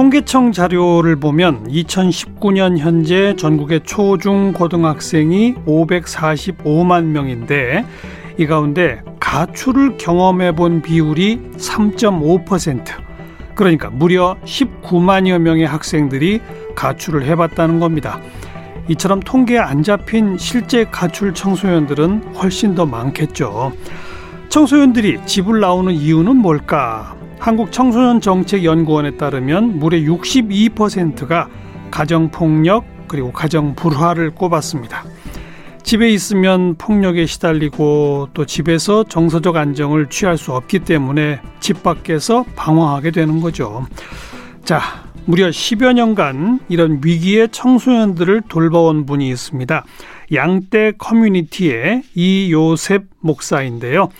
통계청 자료를 보면 2019년 현재 전국의 초중 고등학생이 545만 명인데 이 가운데 가출을 경험해 본 비율이 3.5% 그러니까 무려 19만여 명의 학생들이 가출을 해봤다는 겁니다. 이처럼 통계에 안 잡힌 실제 가출 청소년들은 훨씬 더 많겠죠. 청소년들이 집을 나오는 이유는 뭘까? 한국 청소년 정책 연구원에 따르면 무려 62%가 가정 폭력 그리고 가정 불화를 꼽았습니다. 집에 있으면 폭력에 시달리고 또 집에서 정서적 안정을 취할 수 없기 때문에 집 밖에서 방황하게 되는 거죠. 자, 무려 10여 년간 이런 위기의 청소년들을 돌봐온 분이 있습니다. 양떼 커뮤니티의 이요셉 목사인데요.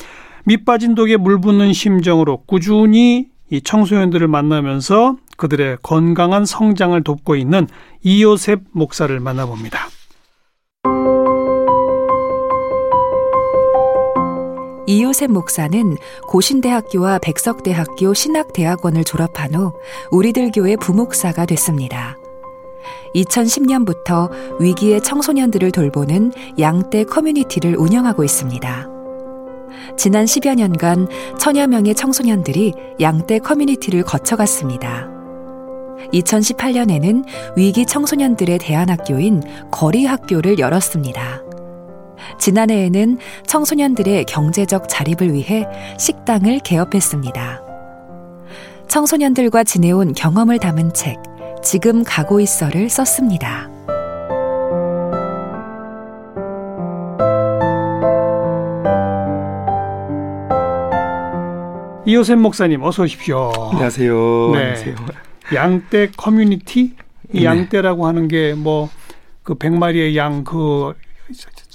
밑빠진 독에 물 붓는 심정으로 꾸준히 이 청소년들을 만나면서 그들의 건강한 성장을 돕고 있는 이요셉 목사를 만나봅니다. 이요셉 목사는 고신대학교와 백석대학교 신학대학원을 졸업한 후 우리들 교회 부목사가 됐습니다. 2010년부터 위기의 청소년들을 돌보는 양떼 커뮤니티를 운영하고 있습니다. 지난 10여 년간 천여 명의 청소년들이 양떼 커뮤니티를 거쳐갔습니다. 2018년에는 위기 청소년들의 대안학교인 거리학교를 열었습니다. 지난해에는 청소년들의 경제적 자립을 위해 식당을 개업했습니다. 청소년들과 지내온 경험을 담은 책, 지금 가고 있어를 썼습니다. 이호셉 목사님 어서 오십시오. 안녕하세요. 네. 안녕하세요. 양떼 커뮤니티 이 네. 양떼라고 하는 게 뭐 그 백마리의 양 그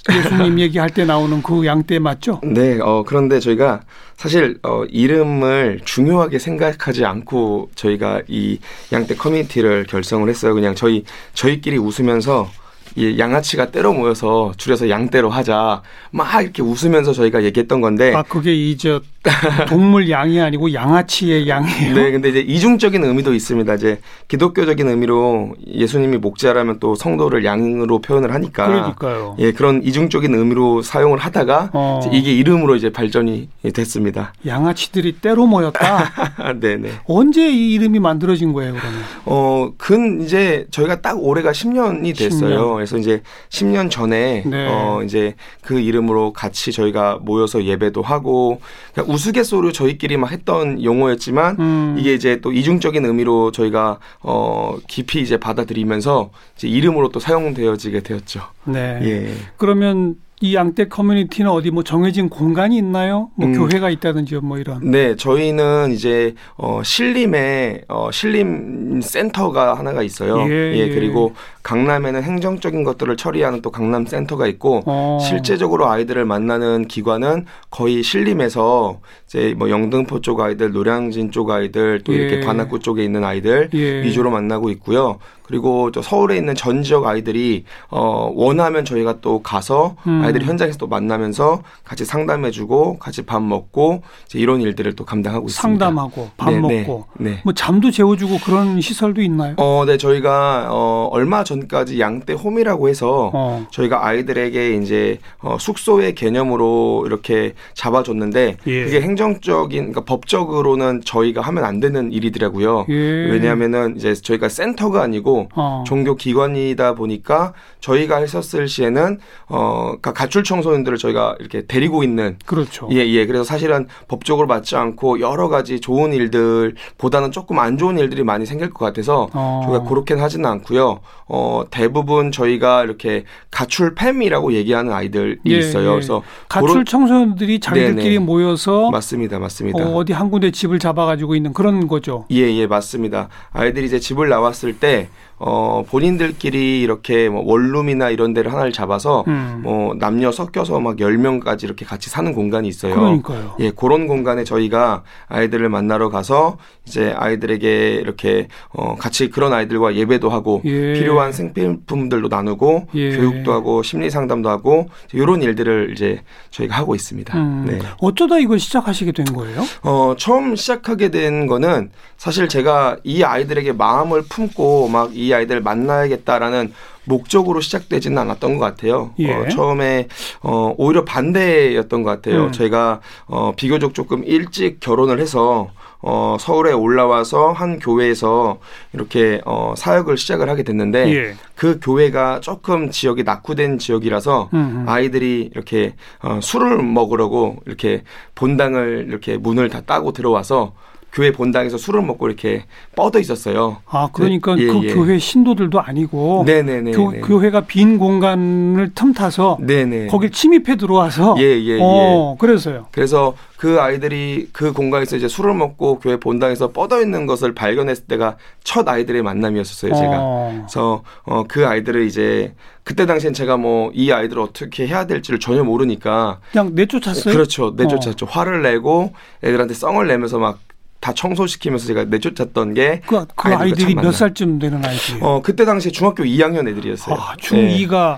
예수님 얘기할 때 나오는 그 양떼 맞죠? 네, 어, 그런데 저희가 사실 어, 이름을 중요하게 생각하지 않고 저희가 이 양떼 커뮤니티를 결성을 했어요. 그냥 저희 저희끼리 웃으면서 이 양아치가 때로 모여서 줄여서 양떼로 하자 막 이렇게 웃으면서 저희가 얘기했던 건데 아 그게 이저 동물 양이 아니고 양아치의 양이에요. 네, 근데 이제 이중적인 의미도 있습니다. 이제 기독교적인 의미로 예수님이 목자라면 또 성도를 양으로 표현을 하니까 그러니까요. 예, 그런 이중적인 의미로 사용을 하다가 어. 이게 이름으로 이제 발전이 됐습니다. 양아치들이 때로 모였다. 네, 네. 언제 이 이름이 만들어진 거예요, 그러면? 어, 근 이제 저희가 딱 올해가 10년이 됐어요. 10년. 그래서 이제 10년 전에 네. 어, 이제 그 이름으로 같이 저희가 모여서 예배도 하고 그냥 우스갯소리로 저희끼리 막 했던 용어였지만 음. 이게 이제 또 이중적인 의미로 저희가 어, 깊이 이제 받아들이면서 이제 이름으로 또 사용되어지게 되었죠. 네. 예. 그러면 이 양떼 커뮤니티는 어디 뭐 정해진 공간이 있나요? 뭐 음. 교회가 있다든지 뭐 이런. 네, 저희는 이제 어 신림에 어 신림 센터가 하나가 있어요. 예, 예. 그리고 강남에는 행정적인 것들을 처리하는 또 강남 센터가 있고 어. 실제적으로 아이들을 만나는 기관은 거의 신림에서 이제 뭐 영등포 쪽 아이들, 노량진 쪽 아이들, 또 예. 이렇게 관악구 쪽에 있는 아이들 예. 위주로 만나고 있고요. 그리고 또 서울에 있는 전 지역 아이들이 어 원하면 저희가 또 가서 음. 아이들이 현장에서 또 만나면서 같이 상담해주고 같이 밥 먹고 이제 이런 일들을 또 감당하고 있습니다. 상담하고 밥 네, 먹고 네, 네. 뭐 잠도 재워주고 그런 시설도 있나요? 어, 네, 저희가 어 얼마 전까지 양떼 홈이라고 해서 어. 저희가 아이들에게 이제 어, 숙소의 개념으로 이렇게 잡아줬는데 예. 그게 행정적인 그러니까 법적으로는 저희가 하면 안 되는 일이더라고요. 예. 왜냐하면은 이제 저희가 센터가 아니고 어. 종교 기관이다 보니까 저희가 했었을 시에는 어 그러니까 가출 청소년들을 저희가 이렇게 데리고 있는 그렇죠. 예, 예. 그래서 사실은 법적으로 맞지 않고 여러 가지 좋은 일들보다는 조금 안 좋은 일들이 많이 생길 것 같아서 어. 저희가 그렇게는 하지는 않고요. 어, 대부분 저희가 이렇게 가출 팸이라고 얘기하는 아이들이 예, 있어요. 예. 그래서 가출 청소년들이 자기들끼리 네네. 모여서 맞습니다. 맞습니다. 어, 어디 한 군데 집을 잡아 가지고 있는 그런 거죠. 예, 예, 맞습니다. 아이들이 이제 집을 나왔을 때, 어 본인들끼리 이렇게 뭐 원룸이나 이런 데를 하나를 잡아서 음. 뭐 남녀 섞여서 막 10명까지 이렇게 같이 사는 공간이 있어요. 그러니까요. 예, 그런 공간에 저희가 아이들을 만나러 가서 이제 아이들에게 이렇게 어 같이 그런 아이들과 예배도 하고 예. 필요한 생필품들도 나누고 예. 교육도 하고 심리 상담도 하고 이런 일들을 이제 저희가 하고 있습니다. 음. 네. 어쩌다 이걸 시작하시게 된 거예요? 어, 처음 시작하게 된 거는 사실 제가 이 아이들에게 마음을 품고 막 이 아이들을 만나야겠다라는 목적으로 시작되지는 않았던 것 같아요. 예. 어, 처음에 어, 오히려 반대였던 것 같아요. 음. 저희가 어, 비교적 조금 일찍 결혼을 해서 어, 서울에 올라와서 한 교회에서 이렇게 어, 사역을 시작을 하게 됐는데 예. 그 교회가 조금 지역이 낙후된 지역이라서 음, 음. 아이들이 이렇게 어, 술을 먹으려고 이렇게 본당을 이렇게 문을 다 따고 들어와서 교회 본당에서 술을 먹고 이렇게 뻗어 있었어요. 아, 그러니까 네, 예, 그 예. 교회 신도들도 아니고 네네네. 교, 교회가 빈 공간을 틈타서 네네. 거길 침입해 들어와서 예, 예, 어, 그래서요. 그래서 그 아이들이 그 공간에서 이제 술을 먹고 교회 본당에서 뻗어 있는 것을 발견했을 때가 첫 아이들의 만남이었었어요, 제가. 어. 그래서 어, 그 아이들을 이제 그때 당시엔 제가 뭐 이 아이들을 어떻게 해야 될지를 전혀 모르니까 그냥 내쫓았어요. 그렇죠. 내쫓았죠. 화를 내고 애들한테 썽을 내면서 막 다 청소시키면서 제가 내쫓았던 게 그, 그 아이들이 참 몇. 살쯤 되는 아이들이에요? 어, 그때 당시에 중학교 2학년 애들이었어요. 아, 중2가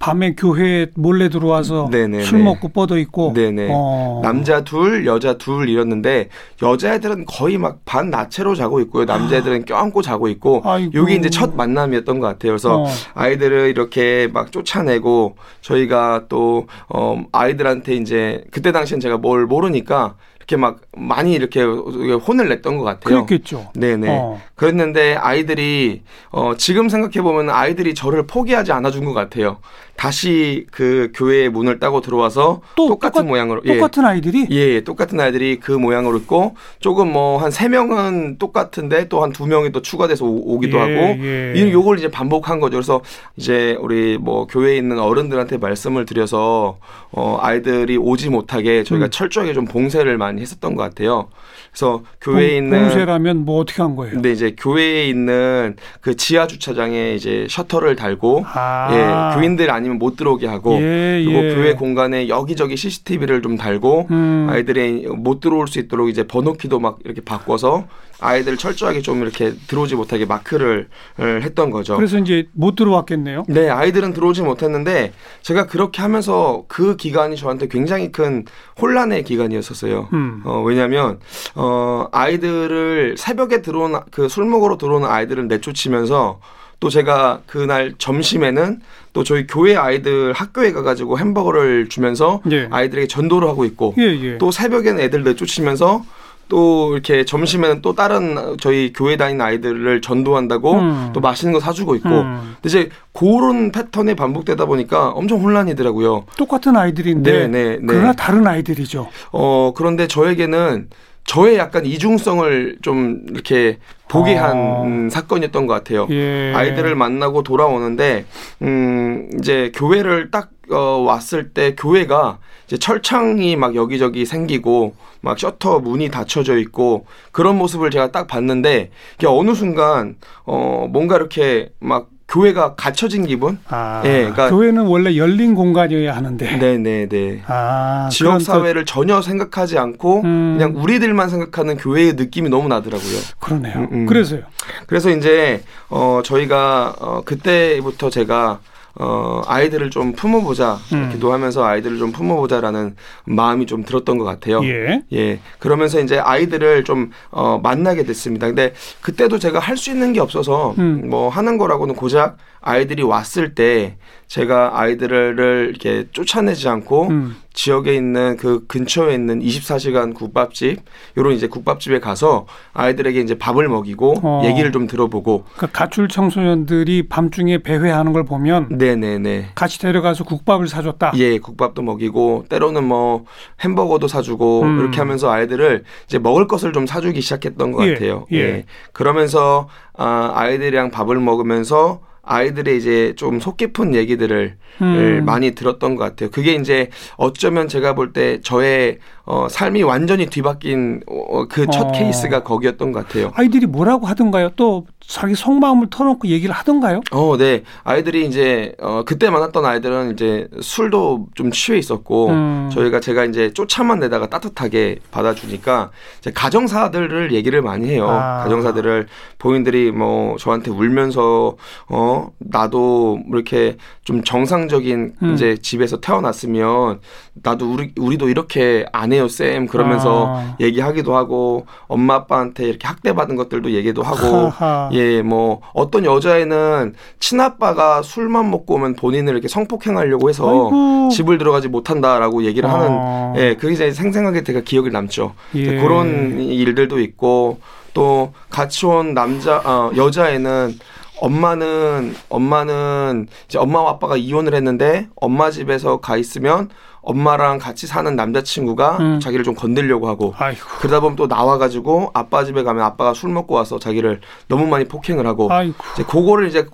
밤에 교회에 몰래 들어와서 네네네. 술 먹고 뻗어 있고 네네. 어. 남자 둘, 여자 둘 이랬는데 여자애들은 거의 막 반 나체로 자고 있고요. 남자애들은 껴안고 자고 있고 아이고. 여기 이제 첫 만남이었던 것 같아요. 그래서 어. 아이들을 이렇게 막 쫓아내고 저희가 또 어, 아이들한테 이제 그때 당시엔 제가 뭘 모르니까 이렇게 막 많이 이렇게 혼을 냈던 것 같아요. 그랬겠죠. 네네. 어. 그랬는데 아이들이 어 지금 생각해 보면 아이들이 저를 포기하지 않아준 것 같아요. 다시 그 교회의 문을 따고 들어와서 또 똑같은 똑같- 모양으로 예. 똑같은 아이들이 예, 예, 똑같은 아이들이 그 모양으로 있고 조금 뭐 한 세 명은 똑같은데 또 한 두 명이 또 추가돼서 오, 기도 예, 하고 예. 이 요걸 이제 반복한 거죠. 그래서 이제 우리 뭐 교회에 있는 어른들한테 말씀을 드려서 어 아이들이 오지 못하게 저희가 음. 철저하게 좀 봉쇄를 많이 했었던 것 같아요. 그래서 교회에 봉- 있는 봉쇄라면 뭐 어떻게 한 거예요? 근데 이제 교회에 있는 그 지하 주차장에 이제 셔터를 달고 아. 예, 교인들 아니면 못 들어오게 하고 예, 그리고 예. 교회 공간에 여기저기 CCTV를 좀 달고 음. 아이들이 못 들어올 수 있도록 이제 번호키도 막 이렇게 바꿔서 아이들 철저하게 좀 이렇게 들어오지 못하게 마크를 을 했던 거죠. 그래서 이제 못 들어왔겠네요. 네, 아이들은 들어오지 못했는데 제가 그렇게 하면서 그 기간이 저한테 굉장히 큰 혼란의 기간이었었어요. 음. 어, 왜냐면, 어, 아이들을 새벽에 들어온, 그술 먹으러 들어오는 아이들을 내쫓으면서 또 제가 그날 점심에는 또 저희 교회 아이들 학교에 가가지고 햄버거를 주면서 예. 아이들에게 전도를 하고 있고 예, 예. 또 새벽에는 애들 내쫓으면서 또 이렇게 점심에는 또 다른 저희 교회 다니는 아이들을 전도한다고 음. 또 맛있는 거 사주고 있고 음. 근데 이제 그런 패턴이 반복되다 보니까 엄청 혼란이더라고요. 똑같은 아이들인데 네, 네, 네. 그러나 다른 아이들이죠. 어, 그런데 저에게는 저의 약간 이중성을 좀 이렇게 보게 한 어. 음, 사건이었던 것 같아요. 예. 아이들을 만나고 돌아오는데, 음, 이제 교회를 딱, 어, 왔을 때 교회가 이제 철창이 막 여기저기 생기고 막 셔터 문이 닫혀져 있고 그런 모습을 제가 딱 봤는데 이게 어느 순간, 어, 뭔가 이렇게 막 교회가 갇혀진 기분? 아, 예, 그러니까- 교회는 원래 열린 공간이어야 하는데. 네 네 네. 아, 지역 또- 사회를 전혀 생각하지 않고 음. 그냥 우리들만 생각하는 교회의 느낌이 너무 나더라고요. 그러네요. 음, 음. 그래서요. 그래서 이제 어 저희가 어 그때부터 제가 어 아이들을 좀 품어보자 음. 기도하면서 아이들을 좀 품어보자라는 마음이 좀 들었던 것 같아요. 예. 예. 그러면서 이제 아이들을 좀, 어, 만나게 됐습니다. 근데 그때도 제가 할 수 있는 게 없어서, 음. 뭐 하는 거라고는 고작 아이들이 왔을 때 제가 아이들을 이렇게 쫓아내지 않고 음. 지역에 있는 그 근처에 있는 24시간 국밥집, 요런 이제 국밥집에 가서 아이들에게 이제 밥을 먹이고 어. 얘기를 좀 들어보고, 그러니까 가출 청소년들이 밤중에 배회하는 걸 보면 네네네. 같이 데려가서 국밥을 사줬다. 예, 국밥도 먹이고 때로는 뭐 햄버거도 사주고 음. 이렇게 하면서 아이들을 이제 먹을 것을 좀 사주기 시작했던 것 예, 같아요. 예. 그러면서 아, 아이들이랑 밥을 먹으면서 아이들의 이제 좀 속 깊은 얘기들을 음. 많이 들었던 것 같아요. 그게 이제 어쩌면 제가 볼 때 저의 어, 삶이 완전히 뒤바뀐 어, 그첫 어. 케이스가 거기였던 것 같아요. 아이들이 뭐라고 하던가요? 또 자기 속마음을 터놓고 얘기를 하던가요? 어, 네. 아이들이 이제 어 그때 만났던 아이들은 이제 술도 좀 취해 있었고 음. 저희가 제가 이제 쫓아만 내다가 따뜻하게 받아주니까 이제 가정사들을 얘기를 많이 해요. 아. 가정사들을 본인들이 뭐 저한테 울면서 어 나도 뭐 이렇게 좀 정상적인 음. 이제 집에서 태어났으면 나도 우리 우리도 이렇게 안 해요 쌤 그러면서 아. 얘기하기도 하고 엄마 아빠한테 이렇게 학대받은 것들도 얘기도 하고. 예, 뭐 어떤 여자애는 친아빠가 술만 먹고 오면 본인을 이렇게 성폭행하려고 해서 아이고. 집을 들어가지 못한다라고 얘기를 하는 아. 예, 그게 이제 생생하게 제가 기억이 남죠. 예. 그런 일들도 있고 또 같이 온 남자 어, 여자애는 엄마는 엄마는 이제 엄마와 아빠가 이혼을 했는데 엄마 집에서 가 있으면 엄마랑 같이 사는 남자친구가 음. 자기를 좀 건들려고 하고 아이고. 그러다 보면 또 나와가지고 아빠 집에 가면 아빠가 술 먹고 와서 자기를 너무 많이 폭행을 하고 아이고. 이제 그거를 이제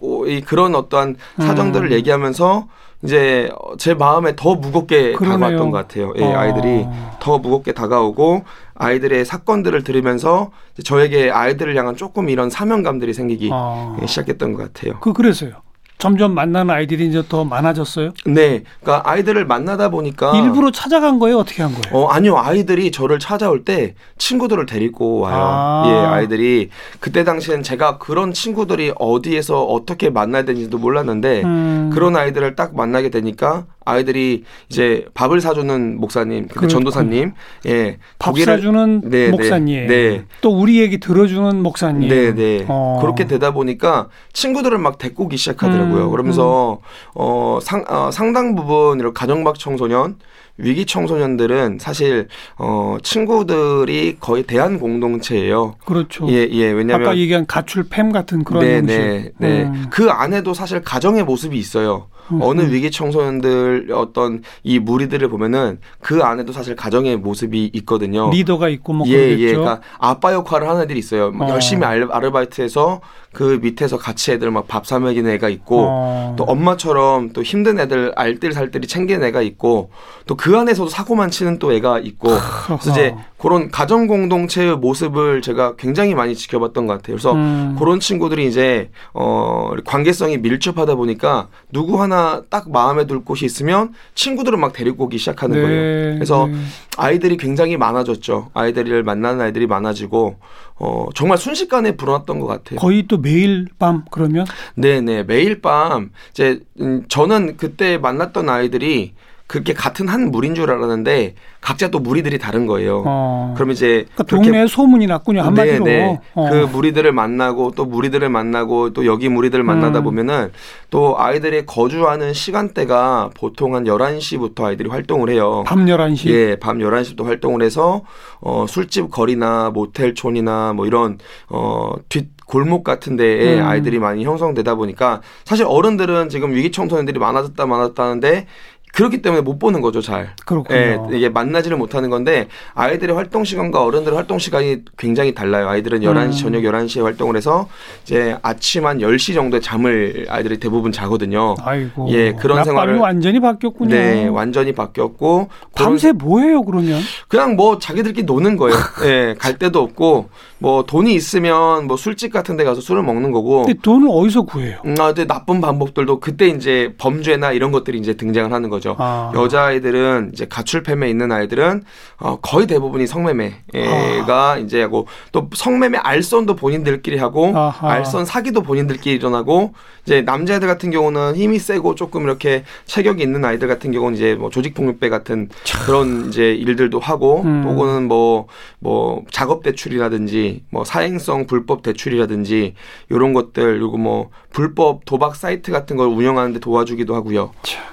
그런 어떠한 사정들을 음. 얘기하면서 이제 제 마음에 더 무겁게 그러네요. 다가왔던 것 같아요. 예, 어. 아이들이 더 무겁게 다가오고 아이들의 사건들을 들으면서 저에게 아이들을 향한 조금 이런 사명감들이 생기기 아. 예, 시작했던 것 같아요. 그 그래서요. 점점 만나는 아이들이 이제 더 많아졌어요. 네, 그러니까 아이들을 만나다 보니까 일부러 찾아간 거예요? 어떻게 한 거예요? 어, 아니요. 아이들이 저를 찾아올 때 친구들을 데리고 와요. 아. 예, 아이들이. 그때 당시엔 제가 그런 친구들이 어디에서 어떻게 만나야 되는지도 몰랐는데 음. 그런 아이들을 딱 만나게 되니까 아이들이 이제 밥을 사주는 목사님, 그. 전도사님, 예. 밥 사주는 네, 네, 목사님, 네. 또 우리 얘기 들어주는 목사님. 네, 네. 어. 그렇게 되다 보니까 친구들을 막 데리고 오기 시작하더라고요. 음, 그러면서 어, 상, 어, 상당 부분 이런 가정박 청소년, 위기 청소년들은 사실 어, 친구들이 거의 대한 공동체예요. 그렇죠. 예, 예. 왜냐면 아까 얘기한 가출 팸 같은 그런 네, 형식. 네, 네. 음. 그 안에도 사실 가정의 모습이 있어요. 어느 위기 청소년들 어떤 이 무리들을 보면은 그 안에도 사실 가정의 모습이 있거든요. 리더가 있고 뭐 예, 그러겠죠. 예. 그러니까 아빠 역할을 하는 애들이 있어요. 막 어. 열심히 알, 아르바이트해서 그 밑에서 같이 애들 막 밥 사 먹이는 애가 있고 어. 또 엄마처럼 또 힘든 애들 알뜰 살뜰히 챙기는 애가 있고 또 그 안에서도 사고만 치는 또 애가 있고 그래서 이제 그런 가정 공동체의 모습을 제가 굉장히 많이 지켜봤던 것 같아요. 그래서 음. 그런 친구들이 이제 어 관계성이 밀접하다 보니까 누구 하나 딱 마음에 들 곳이 있으면 친구들을 막 데리고 오기 시작하는 네, 거예요. 그래서 네. 아이들이 굉장히 많아졌죠. 아이들을 만나는 아이들이 많아지고 어 정말 순식간에 불어났던 것 같아요. 거의 또 매일 밤 그러면? 네네. 매일 밤. 이제 음, 저는 그때 만났던 아이들이 그렇게 같은 한 무리인 줄 알았는데 각자 또 무리들이 다른 거예요. 어. 그럼 이제 그러니까 동네에 소문이 났군요 한마디로. 네, 어. 그 무리들을 만나고 또 무리들을 만나고 또 여기 무리들을 만나다 음. 보면은 또 아이들이 거주하는 시간대가 보통 한 11시부터 아이들이 활동을 해요. 밤 11시. 예, 밤 11시부터 활동을 해서 어 술집 거리나 모텔촌이나 뭐 이런 어뒷 골목 같은 데에 음. 아이들이 많이 형성되다 보니까 사실 어른들은 지금 위기 청 소년들이 많아졌다 많아졌다는데 그렇기 때문에 못 보는 거죠, 잘. 그렇군요. 예, 이게 만나지를 못하는 건데 아이들의 활동 시간과 어른들의 활동 시간이 굉장히 달라요. 아이들은 11시 음. 저녁 11시에 활동을 해서 이제 아침 한 10시 정도에 잠을 아이들이 대부분 자거든요. 아이고. 예, 그런 생활을- 완전히 바뀌었군요. 네, 완전히 바뀌었고 밤새 뭐 해요 그러면? 그냥 뭐 자기들끼리 노는 거예요. 예, 갈 데도 없고 뭐 돈이 있으면 뭐 술집 같은 데 가서 술을 먹는 거고 근데 돈을 어디서 구해요? 음, 아, 근데 나쁜 방법들도 그때 이제 범죄나 이런 것들이 이제 등장을 하는 거죠. 아. 여자아이들은 이제 가출팸에 있는 아이들은 어, 거의 대부분이 성매매가 이제 하고 또 성매매 알선도 본인들끼리 하고 아하. 알선 사기도 본인들끼리 일어나고 이제 남자애들 같은 경우는 힘이 세고 조금 이렇게 체격이 있는 아이들 같은 경우는 이제 뭐 조직폭력배 같은 그런 이제 일들도 하고 음. 또는 뭐 뭐 작업 대출이라든지 뭐 사행성 불법 대출이라든지 이런 것들 그리고 뭐 불법 도박 사이트 같은 걸 운영하는데 도와주기도 하고요.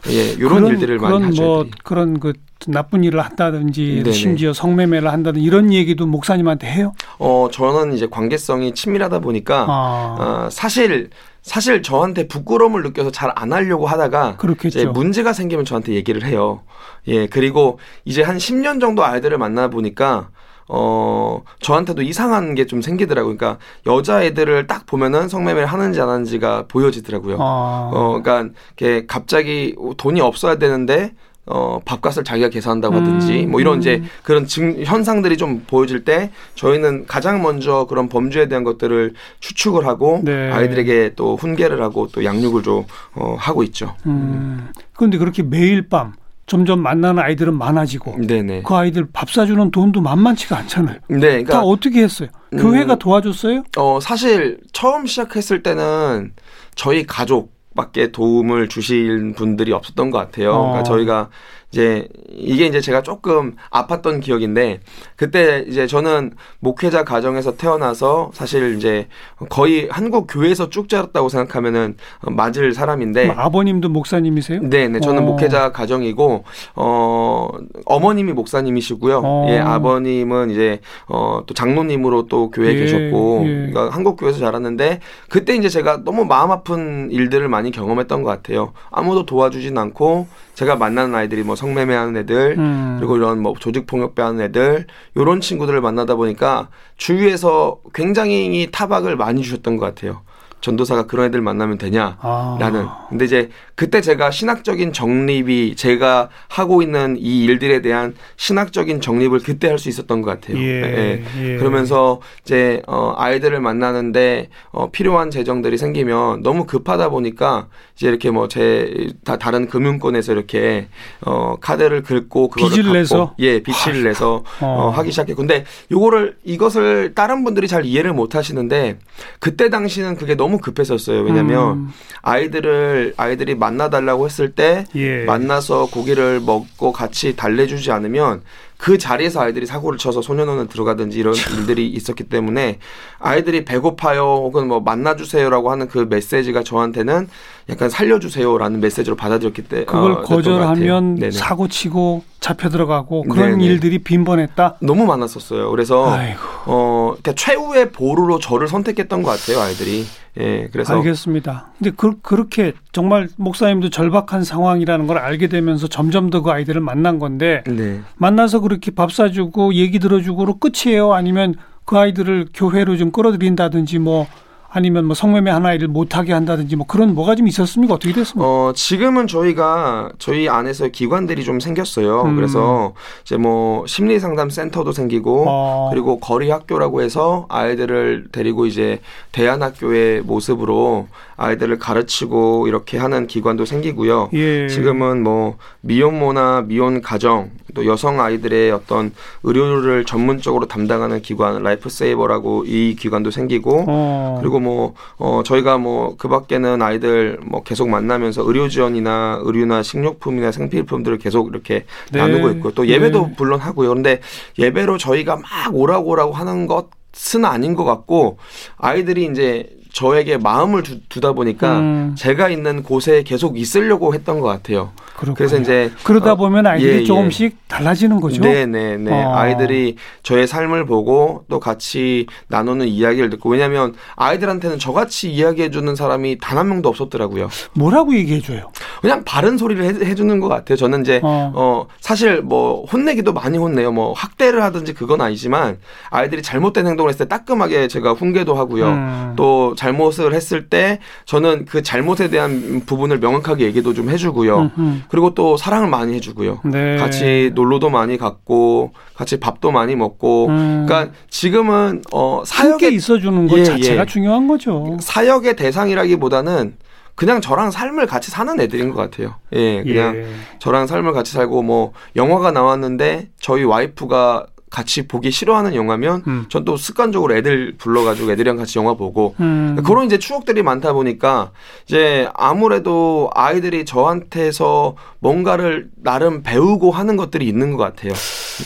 예, 이런 일들을 많이 그런 하죠. 뭐 애들이. 그런 그 나쁜 일을 한다든지 네네. 심지어 성매매를 한다든 이런 얘기도 목사님한테 해요? 어, 저는 이제 관계성이 친밀하다 보니까 아, 어, 사실 사실 저한테 부끄러움을 느껴서 잘 안 하려고 하다가 그렇겠죠. 이제 문제가 생기면 저한테 얘기를 해요. 예, 그리고 이제 한 10년 정도 아이들을 만나 보니까 어 저한테도 이상한 게 좀 생기더라고요. 그러니까 여자 애들을 딱 보면은 성매매를 하는지 안 하는지가 보여지더라고요. 아. 어 그러니까 이게 갑자기 돈이 없어야 되는데 어, 밥값을 자기가 계산한다고 하든지, 음, 뭐 이런 음. 이제 그런 증, 현상들이 좀 보여질 때 저희는 가장 먼저 그런 범죄에 대한 것들을 추측을 하고 네. 아이들에게 또 훈계를 하고 또 양육을 좀, 어, 하고 있죠. 음. 그런데 그렇게 매일 밤 점점 만나는 아이들은 많아지고 네네. 그 아이들 밥 사주는 돈도 만만치가 않잖아요. 네, 다 그러니까, 어떻게 했어요? 음. 교회가 도와줬어요? 어, 사실 처음 시작했을 때는 저희 가족밖에 도움을 주실 분들이 없었던 것 같아요. 어. 그러니까 저희가 이제 이게 이제 제가 조금 아팠던 기억인데 그때 이제 저는 목회자 가정에서 태어나서 사실 이제 거의 한국 교회에서 쭉 자랐다고 생각하면은 맞을 사람인데 아버님도 목사님이세요? 네, 네. 저는 어. 목회자 가정이고 어 어머님이 목사님이시고요. 어. 예, 아버님은 이제 어또 장로님으로 또 교회에 예, 계셨고 예. 그러니까 한국 교회에서 자랐는데 그때 이제 제가 너무 마음 아픈 일들을 많이 경험했던 것 같아요. 아무도 도와주진 않고 제가 만나는 아이들이 뭐 성매매하는 애들 음. 그리고 이런 뭐 조직 폭력배하는 애들 요런 친구들을 만나다 보니까 주위에서 굉장히 타박을 많이 주셨던 것 같아요. 전도사가 그런 애들 만나면 되냐? 아. 라는. 근데 이제 그때 제가 신학적인 정립이 제가 하고 있는 이 일들에 대한 신학적인 정립을 그때 할 수 있었던 것 같아요. 예, 예. 그러면서 이제 어 아이들을 만나는데 어 필요한 재정들이 생기면 너무 급하다 보니까 이제 이렇게 뭐 제 다른 금융권에서 이렇게 어 카드를 긁고 그거를 빚을 갚고 내서? 예 빚을 내서 어. 어, 하기 시작해. 근데 요거를 이것을 다른 분들이 잘 이해를 못 하시는데 그때 당시는 그게 너무 급했었어요. 왜냐면 음. 아이들을 아이들이 만나 달라고 했을 때 예. 만나서 고기를 먹고 같이 달래주지 않으면 그 자리에서 아이들이 사고를 쳐서 소년원에 들어가든지 이런 일들이 있었기 때문에 아이들이 배고파요 혹은 뭐 만나주세요라고 하는 그 메시지가 저한테는 약간 살려주세요라는 메시지로 받아들였기 때문에 그걸 거절하면 네네. 사고 치고 잡혀 들어가고 그런 네네. 일들이 빈번했다. 너무 많았었어요. 그래서 아이고. 어 그러니까 최후의 보루로 저를 선택했던 것 같아요 아이들이. 예, 그래서 알겠습니다. 근데 그, 그렇게 정말 목사님도 절박한 상황이라는 걸 알게 되면서 점점 더 그 아이들을 만난 건데 네. 만나서 그렇게 밥 사주고 얘기 들어주고로 끝이에요? 아니면 그 아이들을 교회로 좀 끌어들인다든지 뭐 아니면 뭐 성매매 한 아이를 못하게 한다든지 뭐 그런 뭐가 좀 있었습니까? 어떻게 됐습니까? 어, 지금은 저희가 저희 안에서 기관들이 좀 생겼어요. 음. 그래서 이제 뭐 심리 상담 센터도 생기고 어. 그리고 거리 학교라고 해서 아이들을 데리고 이제 대안 학교의 모습으로 아이들을 가르치고 이렇게 하는 기관도 생기고요. 예. 지금은 뭐 미혼모나 미혼 가정 또 여성 아이들의 어떤 의료를 전문적으로 담당하는 기관 라이프 세이버라고 이 기관도 생기고 어. 그리고 뭐, 어, 저희가 뭐, 그 밖에는 아이들 뭐 계속 만나면서 의료 지원이나 의류나 식료품이나 생필품들을 계속 이렇게 네. 나누고 있고 또 예배도 네. 물론 하고요. 그런데 예배로 저희가 막 오라고 오라고 하는 것은 아닌 것 같고 아이들이 이제 저에게 마음을 두, 다 보니까 음. 제가 있는 곳에 계속 있으려고 했던 것 같아요. 그렇군요. 그래서 이제 그러다 어, 보면 아이들이 예, 예. 조금씩 달라지는 거죠. 네 네네. 어. 아이들이 저의 삶을 보고 또 같이 나누는 이야기를 듣고 왜냐하면 아이들한테는 저같이 이야기해 주는 사람이 단 한 명도 없었더라고요. 뭐라고 얘기해 줘요? 그냥 바른 소리를 해, 해주는 것 같아요. 저는 이제 어. 어. 사실 뭐 혼내기도 많이 혼내요. 뭐 학대를 하든지 그건 아니지만 아이들이 잘못된 행동을 했을 때 따끔하게 제가 훈계도 하고요. 음. 또 잘못을 했을 때 저는 그 잘못에 대한 부분을 명확하게 얘기도 좀 해주고요. 음, 그리고 또 사랑을 많이 해주고요. 음. 네. 같이 놀러도 많이 갔고 같이 밥도 많이 먹고 음. 그러니까 지금은 어 사역의 있어주는 것 예, 자체가 예. 중요한 거죠. 사역의 대상이라기보다는 그냥 저랑 삶을 같이 사는 애들인 것 같아요. 예, 그냥 예. 저랑 삶을 같이 살고 뭐 영화가 나왔는데 저희 와이프가 같이 보기 싫어하는 영화면 음. 전또 습관적으로 애들 불러가지고 애들이랑 같이 영화 보고 음. 그런 이제 추억들이 많다 보니까 이제 아무래도 아이들이 저한테서 뭔가를 나름 배우고 하는 것들이 있는 것 같아요.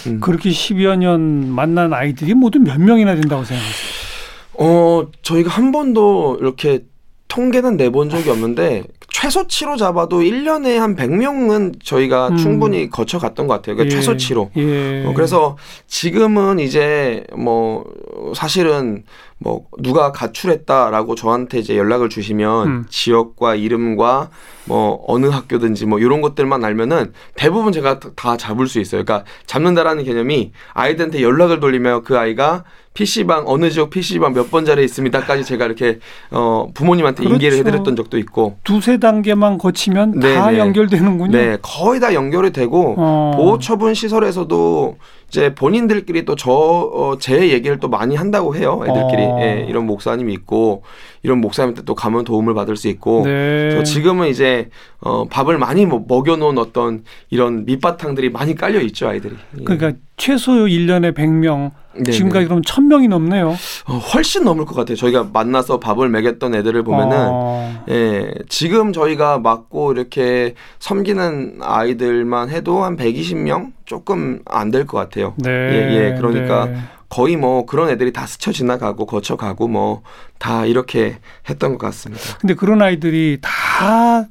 음. 그렇게 10여 년 만난 아이들이 모두 몇 명이나 된다고 생각하세요? 어, 저희가 한 번도 이렇게 통계는 내본 적이 없는데 최소치로 잡아도 1년에 한 100명은 저희가 음. 충분히 거쳐갔던 것 같아요. 그러니까 예. 최소치로. 예. 어, 그래서 지금은 이제 뭐 사실은 뭐 누가 가출했다라고 저한테 이제 연락을 주시면 음. 지역과 이름과 뭐 어느 학교든지 뭐 이런 것들만 알면은 대부분 제가 다- 다 잡을 수 있어요. 그러니까 잡는다라는 개념이 아이들한테 연락을 돌리면 그 아이가 PC방 어느 지역 PC방 몇 번 자리에 있습니다까지 제가 이렇게 어 부모님한테 인계를 그렇죠. 해드렸던 적도 있고 두세 단계만 거치면 다 네, 네. 연결되는군요. 네 거의 다 연결이 되고 어. 보호처분 시설에서도 이제 본인들끼리 또 저 제 얘기를 또 많이 한다고 해요. 애들끼리 어. 예, 이런 목사님이 있고 이런 목사님한테 또 가면 도움을 받을 수 있고. 네. 지금은 이제 어, 밥을 많이 뭐 먹여놓은 어떤 이런 밑바탕들이 많이 깔려 있죠 아이들이. 예. 그러니까 최소 1년에 100명, 네, 지금까지 네. 그럼 1000명이 넘네요. 어, 훨씬 넘을 것 같아요. 저희가 만나서 밥을 먹였던 애들을 보면은 어. 예, 지금 저희가 맡고 이렇게 섬기는 아이들만 해도 한 120명 조금 안 될 것 같아요. 네. 예, 예. 그러니까 네. 거의 뭐 그런 애들이 다 스쳐 지나가고 거쳐가고 뭐 다 이렇게 했던 것 같습니다. 근데 그런 아이들이 다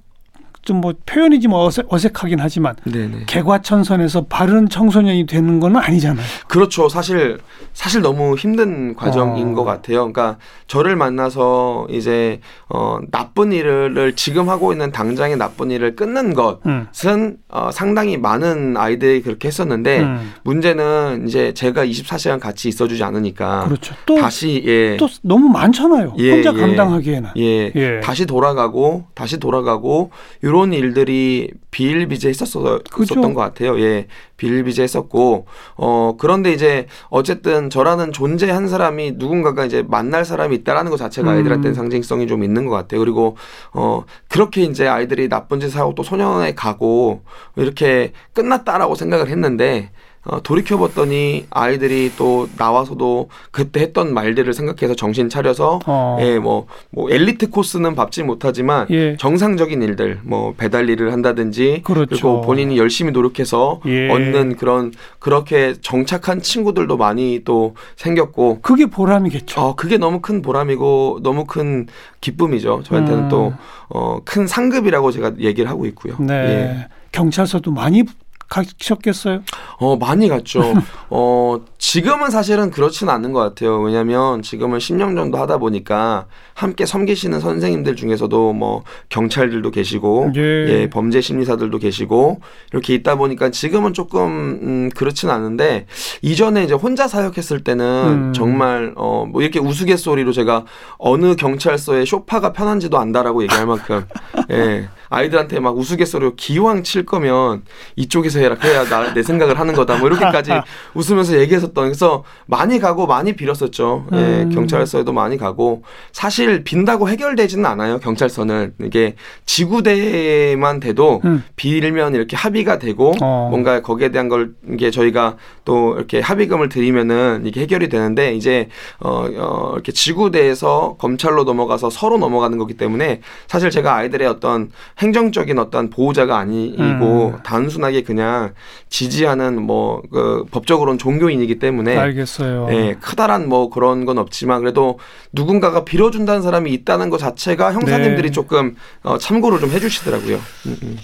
좀 뭐 표현이 좀 어색, 어색 하긴 하지만 네네. 개과천선에서 바른 청소년이 되는 건 아니잖아요. 그렇죠. 사실 사실 너무 힘든 과정인 어. 것 같아요. 그러니까 저를 만나서 이제 어 나쁜 일을 지금 하고 있는 당장의 나쁜 일을 끊는 음. 것은 어 상당히 많은 아이들이 그렇게 했었는데 음. 문제는 이제 제가 24시간 같이 있어주지 않으니까 그렇죠. 또, 다시 예. 또 너무 많잖아요. 예, 혼자 예. 감당하기에는. 예, 예. 다시 돌아가고 다시 돌아가고 이런 일들이 비일비재했었어 그죠. 었던 것 같아요. 예, 비일비재했었고 어 그런데 이제 어쨌든 저라는 존재 한 사람이 누군가가 이제 만날 사람이 있다라는 것 자체가 음. 아이들한테는 상징성이 좀 있는 것 같아요. 그리고 어 그렇게 이제 아이들이 나쁜 짓을 하고 또 소년원에 가고 이렇게 끝났다라고 생각을 했는데 어, 돌이켜봤더니 아이들이 또 나와서도 그때 했던 말들을 생각해서 정신 차려서 어. 예, 뭐, 뭐, 엘리트 코스는 밟지 못하지만 예. 정상적인 일들, 뭐, 배달 일을 한다든지 그렇죠. 그리고 본인이 열심히 노력해서 예. 얻는 그런, 그렇게 정착한 친구들도 많이 또 생겼고, 그게 보람이겠죠. 어, 그게 너무 큰 보람이고 너무 큰 기쁨이죠. 저한테는 음. 또, 어, 큰 상급이라고 제가 얘기를 하고 있고요. 네. 예. 경찰서도 많이 가셨겠어요. 어, 많이 갔죠. 어, 지금은 사실은 그렇지는 않는 것 같아요. 왜냐면 지금은 10년 정도 하다 보니까 함께 섬기시는 선생님들 중에서도 뭐 경찰들도 계시고, 예. 예, 범죄 심리사들도 계시고, 이렇게 있다 보니까 지금은 조금, 음, 그렇지는 않은데, 이전에 이제 혼자 사역했을 때는 음. 정말, 어, 뭐 이렇게 우스갯소리로 제가 어느 경찰서에 쇼파가 편한지도 안다라고 얘기할 만큼, 예. 아이들한테 막 우스갯소리로 기왕 칠 거면 이쪽에서 해라 그래야 나, 내 생각을 하는 거다 뭐 이렇게까지 웃으면서 얘기했었던 그래서 많이 가고 많이 빌었었죠 예, 음. 경찰서에도 많이 가고 사실 빈다고 해결되지는 않아요 경찰서는 이게 지구대만 돼도 음. 빌면 이렇게 합의가 되고 어. 뭔가 거기에 대한 걸 이게 저희가 또 이렇게 합의금을 드리면은 이게 해결이 되는데 이제 어, 어 이렇게 지구대에서 검찰로 넘어가서 서로 넘어가는 거기 때문에 사실 제가 아이들의 어떤 행정적인 어떤 보호자가 아니고 음. 단순하게 그냥 지지하는 뭐 그 법적으로는 종교인이기 때문에 알겠어요. 예, 크다란 뭐 그런 건 없지만 그래도 누군가가 빌어준다는 사람이 있다는 것 자체가 형사님들이 네. 조금 어, 참고를 좀 해주시더라고요. 음, 음.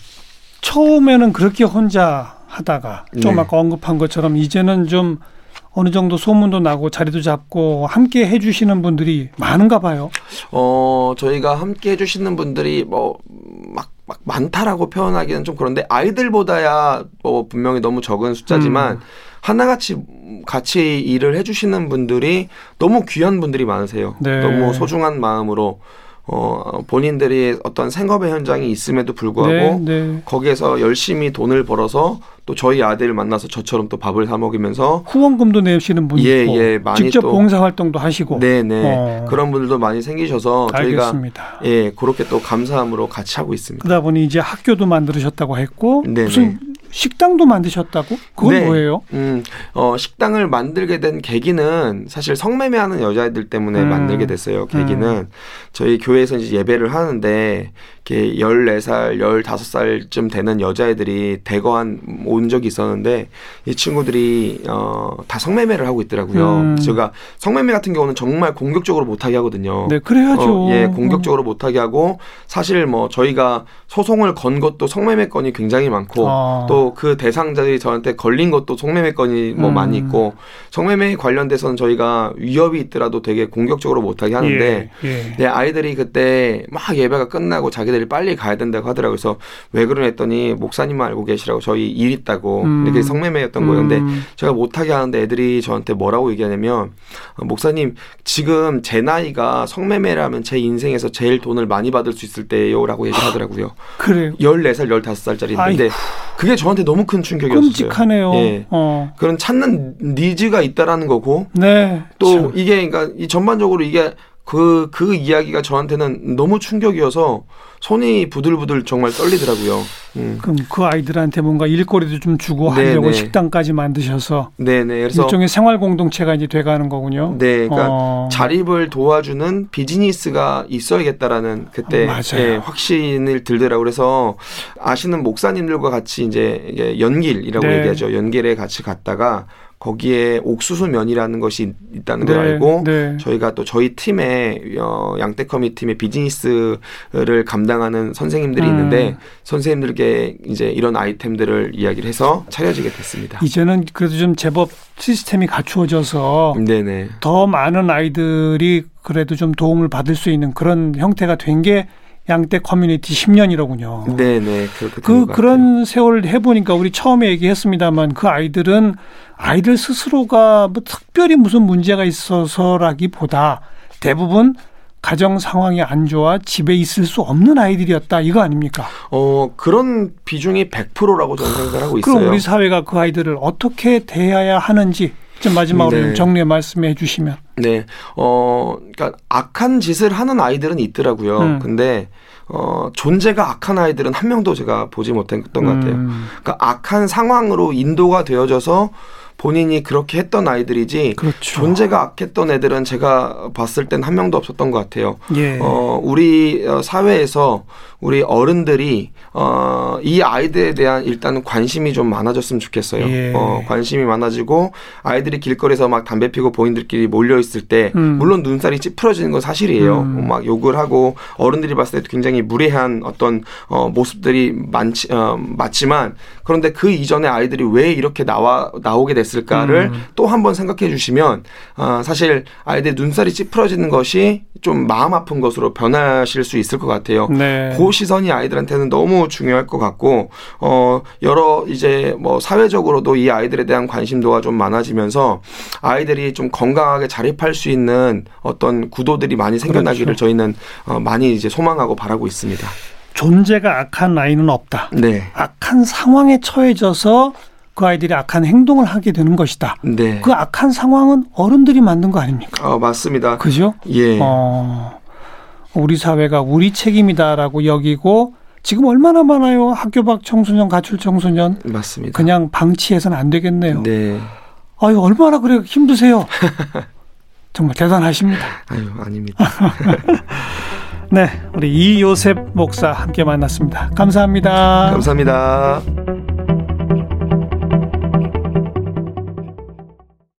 처음에는 그렇게 혼자 하다가 좀 네. 아까 언급한 것처럼 이제는 좀 어느 정도 소문도 나고 자리도 잡고 함께 해주시는 분들이 많은가 봐요. 어, 저희가 함께 해주시는 분들이 뭐, 막, 막 많다라고 표현하기는 좀 그런데 아이들보다야 뭐 분명히 너무 적은 숫자지만 음. 하나같이 같이 일을 해주시는 분들이 너무 귀한 분들이 많으세요. 네. 너무 소중한 마음으로 어, 본인들이 어떤 생업의 현장이 있음에도 불구하고 네, 네. 거기에서 열심히 돈을 벌어서 또 저희 아들을 만나서 저처럼 또 밥을 사 먹이면서 후원금도 내시는 분이 예, 예, 많이 직접 또- 봉사 활동도 하시고 네네 어. 그런 분들도 많이 생기셔서 저희가 알겠습니다. 예 그렇게 또 감사함으로 같이 하고 있습니다. 그러다 보니 이제 학교도 만들으셨다고 했고 네네. 무슨 식당도 만드셨다고? 그건 네. 뭐예요? 음, 어, 식당을 만들게 된 계기는 사실 성매매하는 여자애들 때문에 음. 만들게 됐어요. 계기는 저희 교회에서 이제 예배를 하는데 이렇게 14살, 15살쯤 되는 여자애들이 대거 한 온 적이 있었는데 이 친구들이 어, 다 성매매를 하고 있더라고요. 음. 제가 성매매 같은 경우는 정말 공격적으로 못하게 하거든요. 네, 그래야죠. 어, 예, 공격적으로 못하게 하고 사실 뭐 저희가 소송을 건 것도 성매매 건이 굉장히 많고 아. 또또 그 대상자들이 저한테 걸린 것도 성매매 건이 뭐 음. 많이 있고 성매매 관련돼서는 저희가 위협이 있더라도 되게 공격적으로 못하게 하는데 예, 예. 내 아이들이 그때 막 예배가 끝나고 자기들이 빨리 가야 된다고 하더라고요. 그래서 왜 그러냐 했더니 목사님만 알고 계시라고 저희 일 있다고 음. 이렇게 성매매였던 거예요. 근데 음. 제가 못하게 하는데 애들이 저한테 뭐라고 얘기하냐면 어, 목사님 지금 제 나이가 성매매라면 제 인생에서 제일 돈을 많이 받을 수 있을 때요라고 얘기를 하더라고요. 그래요. 14살, 15살짜리인데 아이고. 그게 저 한테 너무 큰 충격이었어요. 끔찍하네요. 예. 어. 그런 찾는 니즈가 있다라는 거고 네. 또 참. 이게 그러니까 이 전반적으로 이게 그, 그 이야기가 저한테는 너무 충격이어서 손이 부들부들 정말 떨리더라고요. 음. 그럼 그 아이들한테 뭔가 일거리도 좀 주고 네, 하려고 네. 식당까지 만드셔서 네네. 그래서 일종의 생활 공동체가 이제 돼가는 거군요. 네, 그러니까 어. 자립을 도와주는 비즈니스가 있어야겠다라는 그때 맞아요. 예, 확신을 들더라고 그래서 아시는 목사님들과 같이 이제 연길이라고 네. 얘기하죠. 연길에 같이 갔다가 거기에 옥수수 면이라는 것이 있다는 걸 네, 알고 네. 저희가 또 저희 팀에 어, 양떼커미 팀의 비즈니스를 감당하는 선생님들이 음. 있는데 선생님들께 이제 이런 아이템들을 이야기를 해서 차려지게 됐습니다. 이제는 그래도 좀 제법 시스템이 갖추어져서 네네. 더 많은 아이들이 그래도 좀 도움을 받을 수 있는 그런 형태가 된게 양떼 커뮤니티 10년이로군요. 네네. 그렇게 그. 그런 세월을 해보니까 우리 처음에 얘기했습니다만 그 아이들은 아이들 스스로가 뭐 특별히 무슨 문제가 있어서라기보다 대부분 가정 상황이 안 좋아 집에 있을 수 없는 아이들이었다 이거 아닙니까? 어 그런 비중이 100%라고 저는 생각하고 있어요. 그럼 우리 사회가 그 아이들을 어떻게 대해야 하는지 좀 마지막으로 네. 좀 정리해 말씀해 주시면. 네, 어, 그러니까 악한 짓을 하는 아이들은 있더라고요. 음. 근데 어 존재가 악한 아이들은 한 명도 제가 보지 못했던 것 같아요. 음, 그러니까 악한 상황으로 인도가 되어져서 본인이 그렇게 했던 아이들이지 그렇죠. 존재가 악했던 애들은 제가 봤을 땐 한 명도 없었던 것 같아요. 예. 어, 우리 어, 사회에서 우리 어른들이 어, 이 아이들에 대한 일단은 관심이 좀 많아졌으면 좋겠어요. 예. 어, 관심이 많아지고 아이들이 길거리에서 막 담배 피고 보인들끼리 몰려 있을 때 음. 물론 눈살이 찌푸러지는 건 사실이에요. 음. 어, 막 욕을 하고 어른들이 봤을 때 굉장히 무례한 어떤 어, 모습들이 많지 어, 맞지만 그런데 그 이전에 아이들이 왜 이렇게 나와 나오게 됐을까 를 음. 또 한 번 생각해 주시면 어, 사실 아이들 눈살이 찌푸러지는 것이 좀 마음 아픈 것으로 변하실 수 있을 것 같아요. 네. 그 시선이 아이들한테는 너무 중요할 것 같고 어 여러 이제 뭐 사회적으로도 이 아이들에 대한 관심도가 좀 많아지면서 아이들이 좀 건강하게 자립할 수 있는 어떤 구도들이 많이 생겨나기를 그렇죠. 저희는 어 많이 이제 소망하고 바라고 있습니다. 존재가 악한 아이는 없다. 네. 악한 상황에 처해져서 그 아이들이 악한 행동을 하게 되는 것이다. 네. 그 악한 상황은 어른들이 만든 거 아닙니까? 어 맞습니다. 그죠? 예. 어, 우리 사회가 우리 책임이다라고 여기고 지금 얼마나 많아요. 학교 밖 청소년, 가출 청소년. 맞습니다. 그냥 방치해서는 안 되겠네요. 네. 아유, 얼마나 그래 힘드세요. 정말 대단하십니다. 아유, 아닙니다. 네, 우리 이요셉 목사 함께 만났습니다. 감사합니다. 감사합니다.